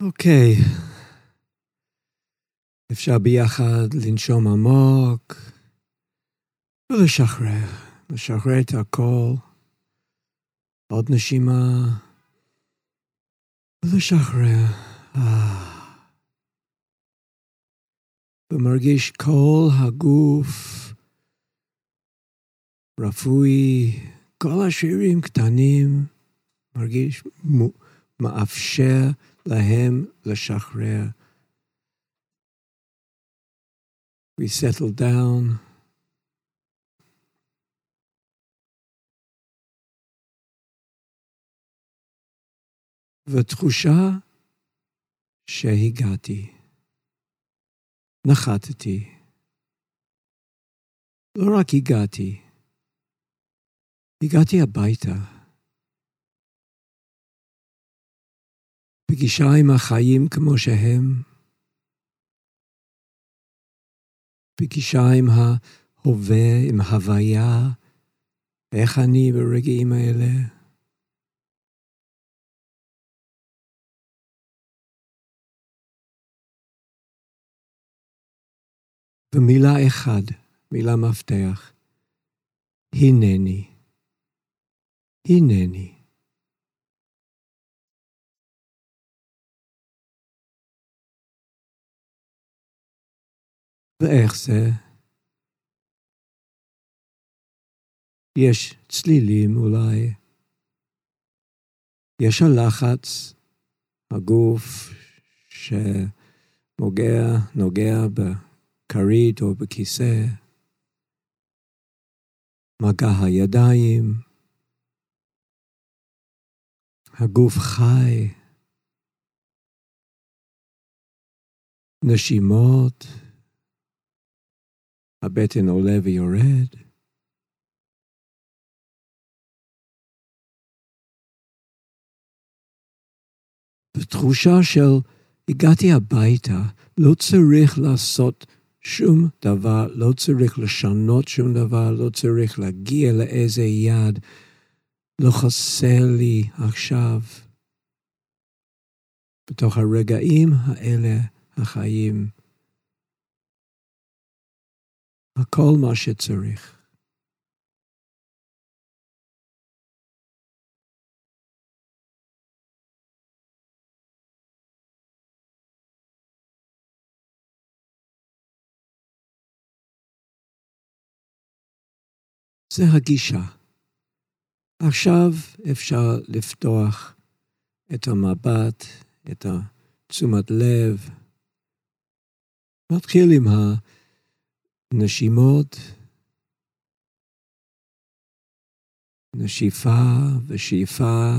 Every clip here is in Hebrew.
אוקיי. אפשר ביחד לנשום עמוק ולשחרר, לשחרר את הכל. עוד נשימה ולשחרר. ומרגיש כל הגוף רפואי, כל השרירים קטנים, מרגיש מאפשר להם לשחרר. We settle down. ותחושה שהגעתי, נחתתי. לא רק הגעתי, הגעתי הביתה. פגישה עם החיים כמו שהם, פגישה עם ההווה, עם הוויה, איך אני ברגעים האלה. ומילה אחד, מילה מפתח, הנני. הנני. ואיך זה? יש צלילים אולי, יש הלחץ, הגוף שנוגע, נוגע בכרית או בכיסא, מגע הידיים, הגוף חי, נשימות, הבטן עולה ויורד. ותחושה של הגעתי הביתה, לא צריך לעשות שום דבר, לא צריך לשנות שום דבר, לא צריך להגיע לאיזה יד, לא חסר לי עכשיו. בתוך הרגעים האלה, החיים, הכל מה שצריך. זה הגישה. עכשיו אפשר לפתוח את המבט, את תשומת לב. נתחיל עם הנשימות, נשיפה ושאיפה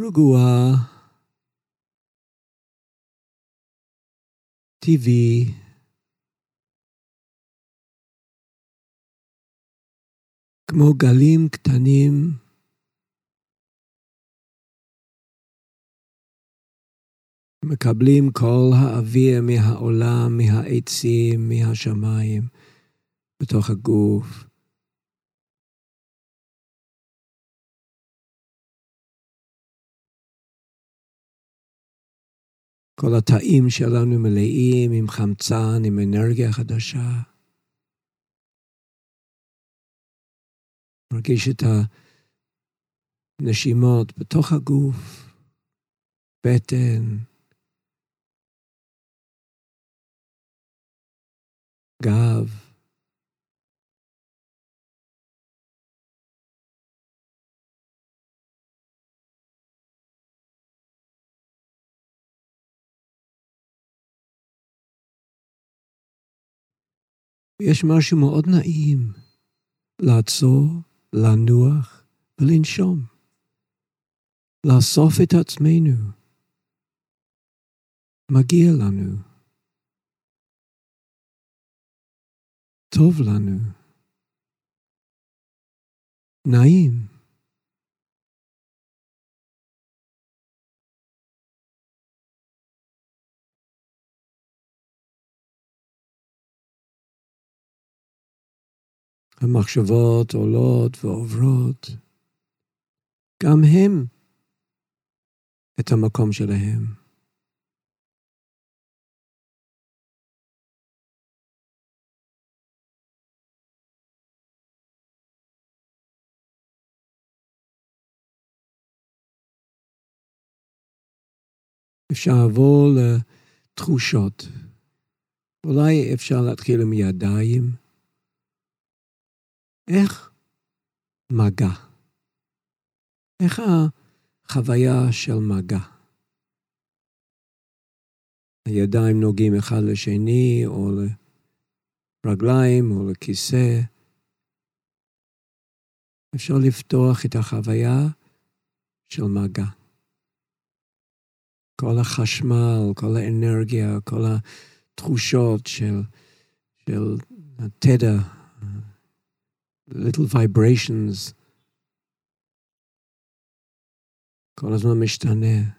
רגועה, טבעי. כמו גלים קטנים מקבלים כל האוויר מהעולם, מהעצים, מהשמיים, בתוך הגוף. כל התאים שלנו מלאים עם חמצן, עם אנרגיה חדשה. מרגיש את הנשימות בתוך הגוף, בטן, גב. יש משהו מאוד נעים לעצור לנוח ולנשום, לאסוף את עצמנו. מגיע לנו. טוב לנו. נעים. המחשבות עולות ועוברות, גם הם את המקום שלהם. אפשר לעבור לתחושות. אולי אפשר להתחיל עם ידיים. איך מגע? איך החוויה של מגע? הידיים נוגעים אחד לשני, או לרגליים, או לכיסא. אפשר לפתוח את החוויה של מגע. כל החשמל, כל האנרגיה, כל התחושות של, של התדע, little vibrations, כל הזמן משתנה.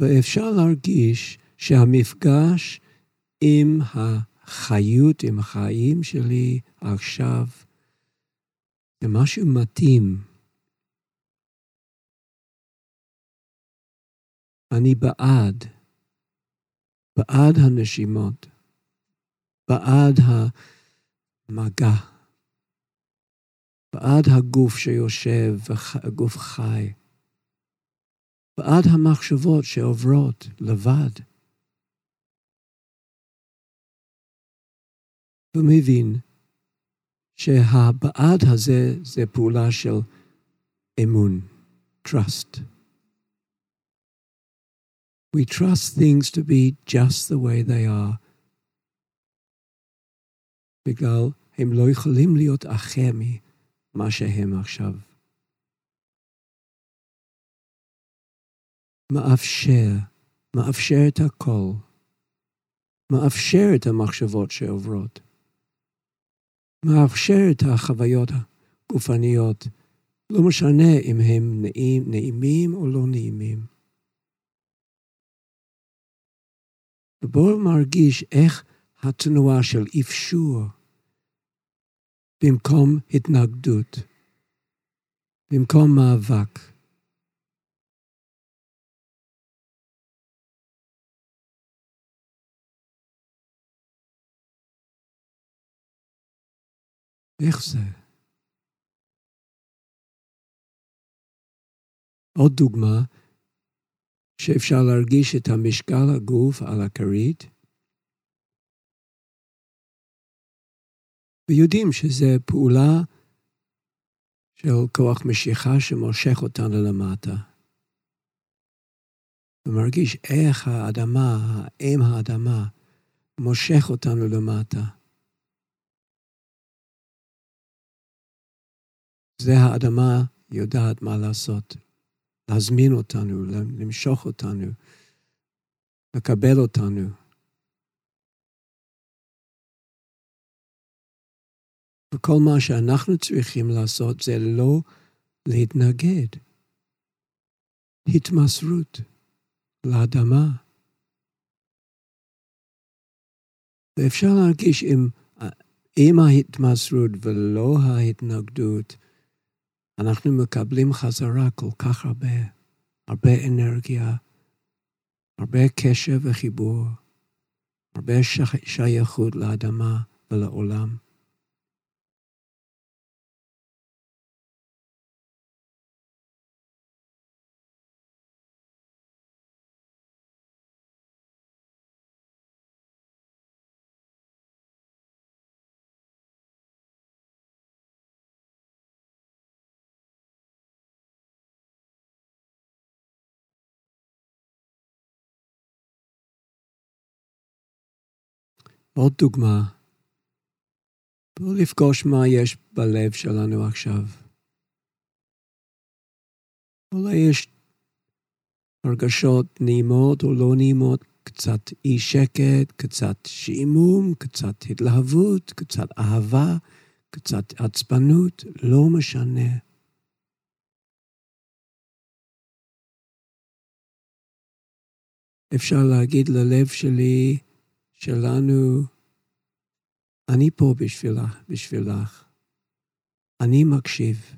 ואפשר להרגיש שהמפגש עם ה... חיות עם החיים שלי עכשיו, זה משהו מתאים. אני בעד, בעד הנשימות, בעד המגע, בעד הגוף שיושב והגוף חי, בעד המחשבות שעוברות לבד. ומבין שהבעד הזה זה פעולה של אמון, trust. We trust things to be just the way they are. בגלל הם לא יכולים להיות אחר ממה שהם עכשיו. מאפשר, מאפשר את הכל, מאפשר את המחשבות שעוברות. מאפשר את החוויות הגופניות, לא משנה אם הם נעים, נעימים או לא נעימים. ובואו מרגיש איך התנועה של אפשור במקום התנגדות, במקום מאבק. איך זה? עוד דוגמה, שאפשר להרגיש את המשקל הגוף על הכרית, ויודעים שזו פעולה של כוח משיכה שמושך אותנו למטה. ומרגיש איך האדמה, האם האדמה, מושך אותנו למטה. זה האדמה יודעת מה לעשות. להזמין אותנו, למשוך אותנו, לקבל אותנו. וכל מה שאנחנו צריכים לעשות זה לא להתנגד. התמסרות לאדמה. ואפשר להרגיש עם, עם ההתמסרות ולא ההתנגדות, אנחנו מקבלים חזרה כל כך הרבה, הרבה אנרגיה, הרבה קשר וחיבור, הרבה שייכות לאדמה ולעולם. עוד דוגמה, בואו לפגוש מה יש בלב שלנו עכשיו. אולי יש הרגשות נעימות או לא נעימות, קצת אי שקט, קצת שעמום, קצת התלהבות, קצת אהבה, קצת עצבנות, לא משנה. אפשר להגיד ללב שלי, שלנו, אני פה בשבילך, בשבילך. אני מקשיב.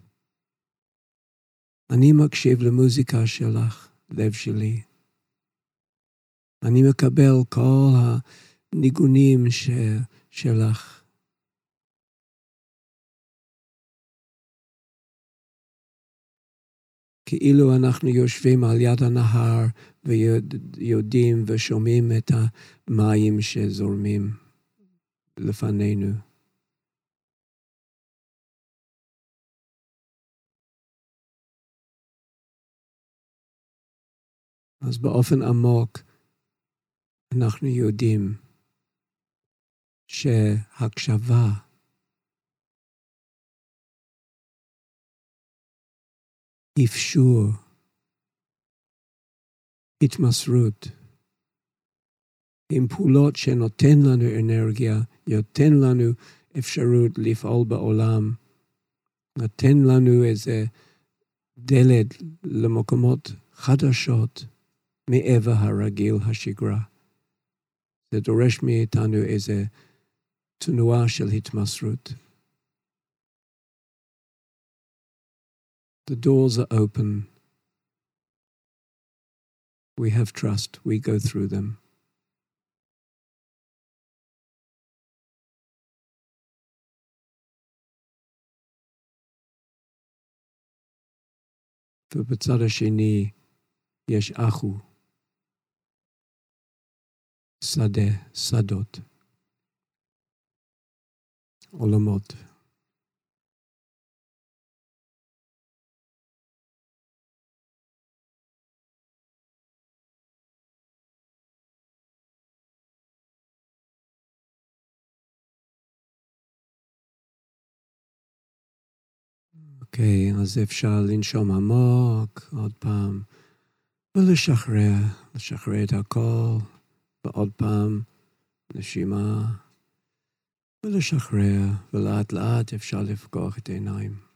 אני מקשיב למוזיקה שלך, לב שלי. אני מקבל כל הניגונים ש... שלך. כאילו אנחנו יושבים על יד הנהר ויודעים ושומעים את המים שזורמים לפנינו. אז באופן עמוק אנחנו יודעים שהקשבה אפשור, התמסרות, עם פעולות שנותן לנו אנרגיה, נותן לנו אפשרות לפעול בעולם, נותן לנו איזה דלת למקומות חדשות מעבר הרגיל, השגרה. זה דורש מאיתנו איזה תנועה של התמסרות. The doors are open. We have trust. We go through them. ובצד השני יש אחו, שדה, שדות, עולמות. אוקיי, אז אפשר לנשום עמוק עוד פעם, ולשחרר, לשחרר את הכל, ועוד פעם נשימה, ולשחרר, ולאט לאט אפשר לפקוח את העיניים.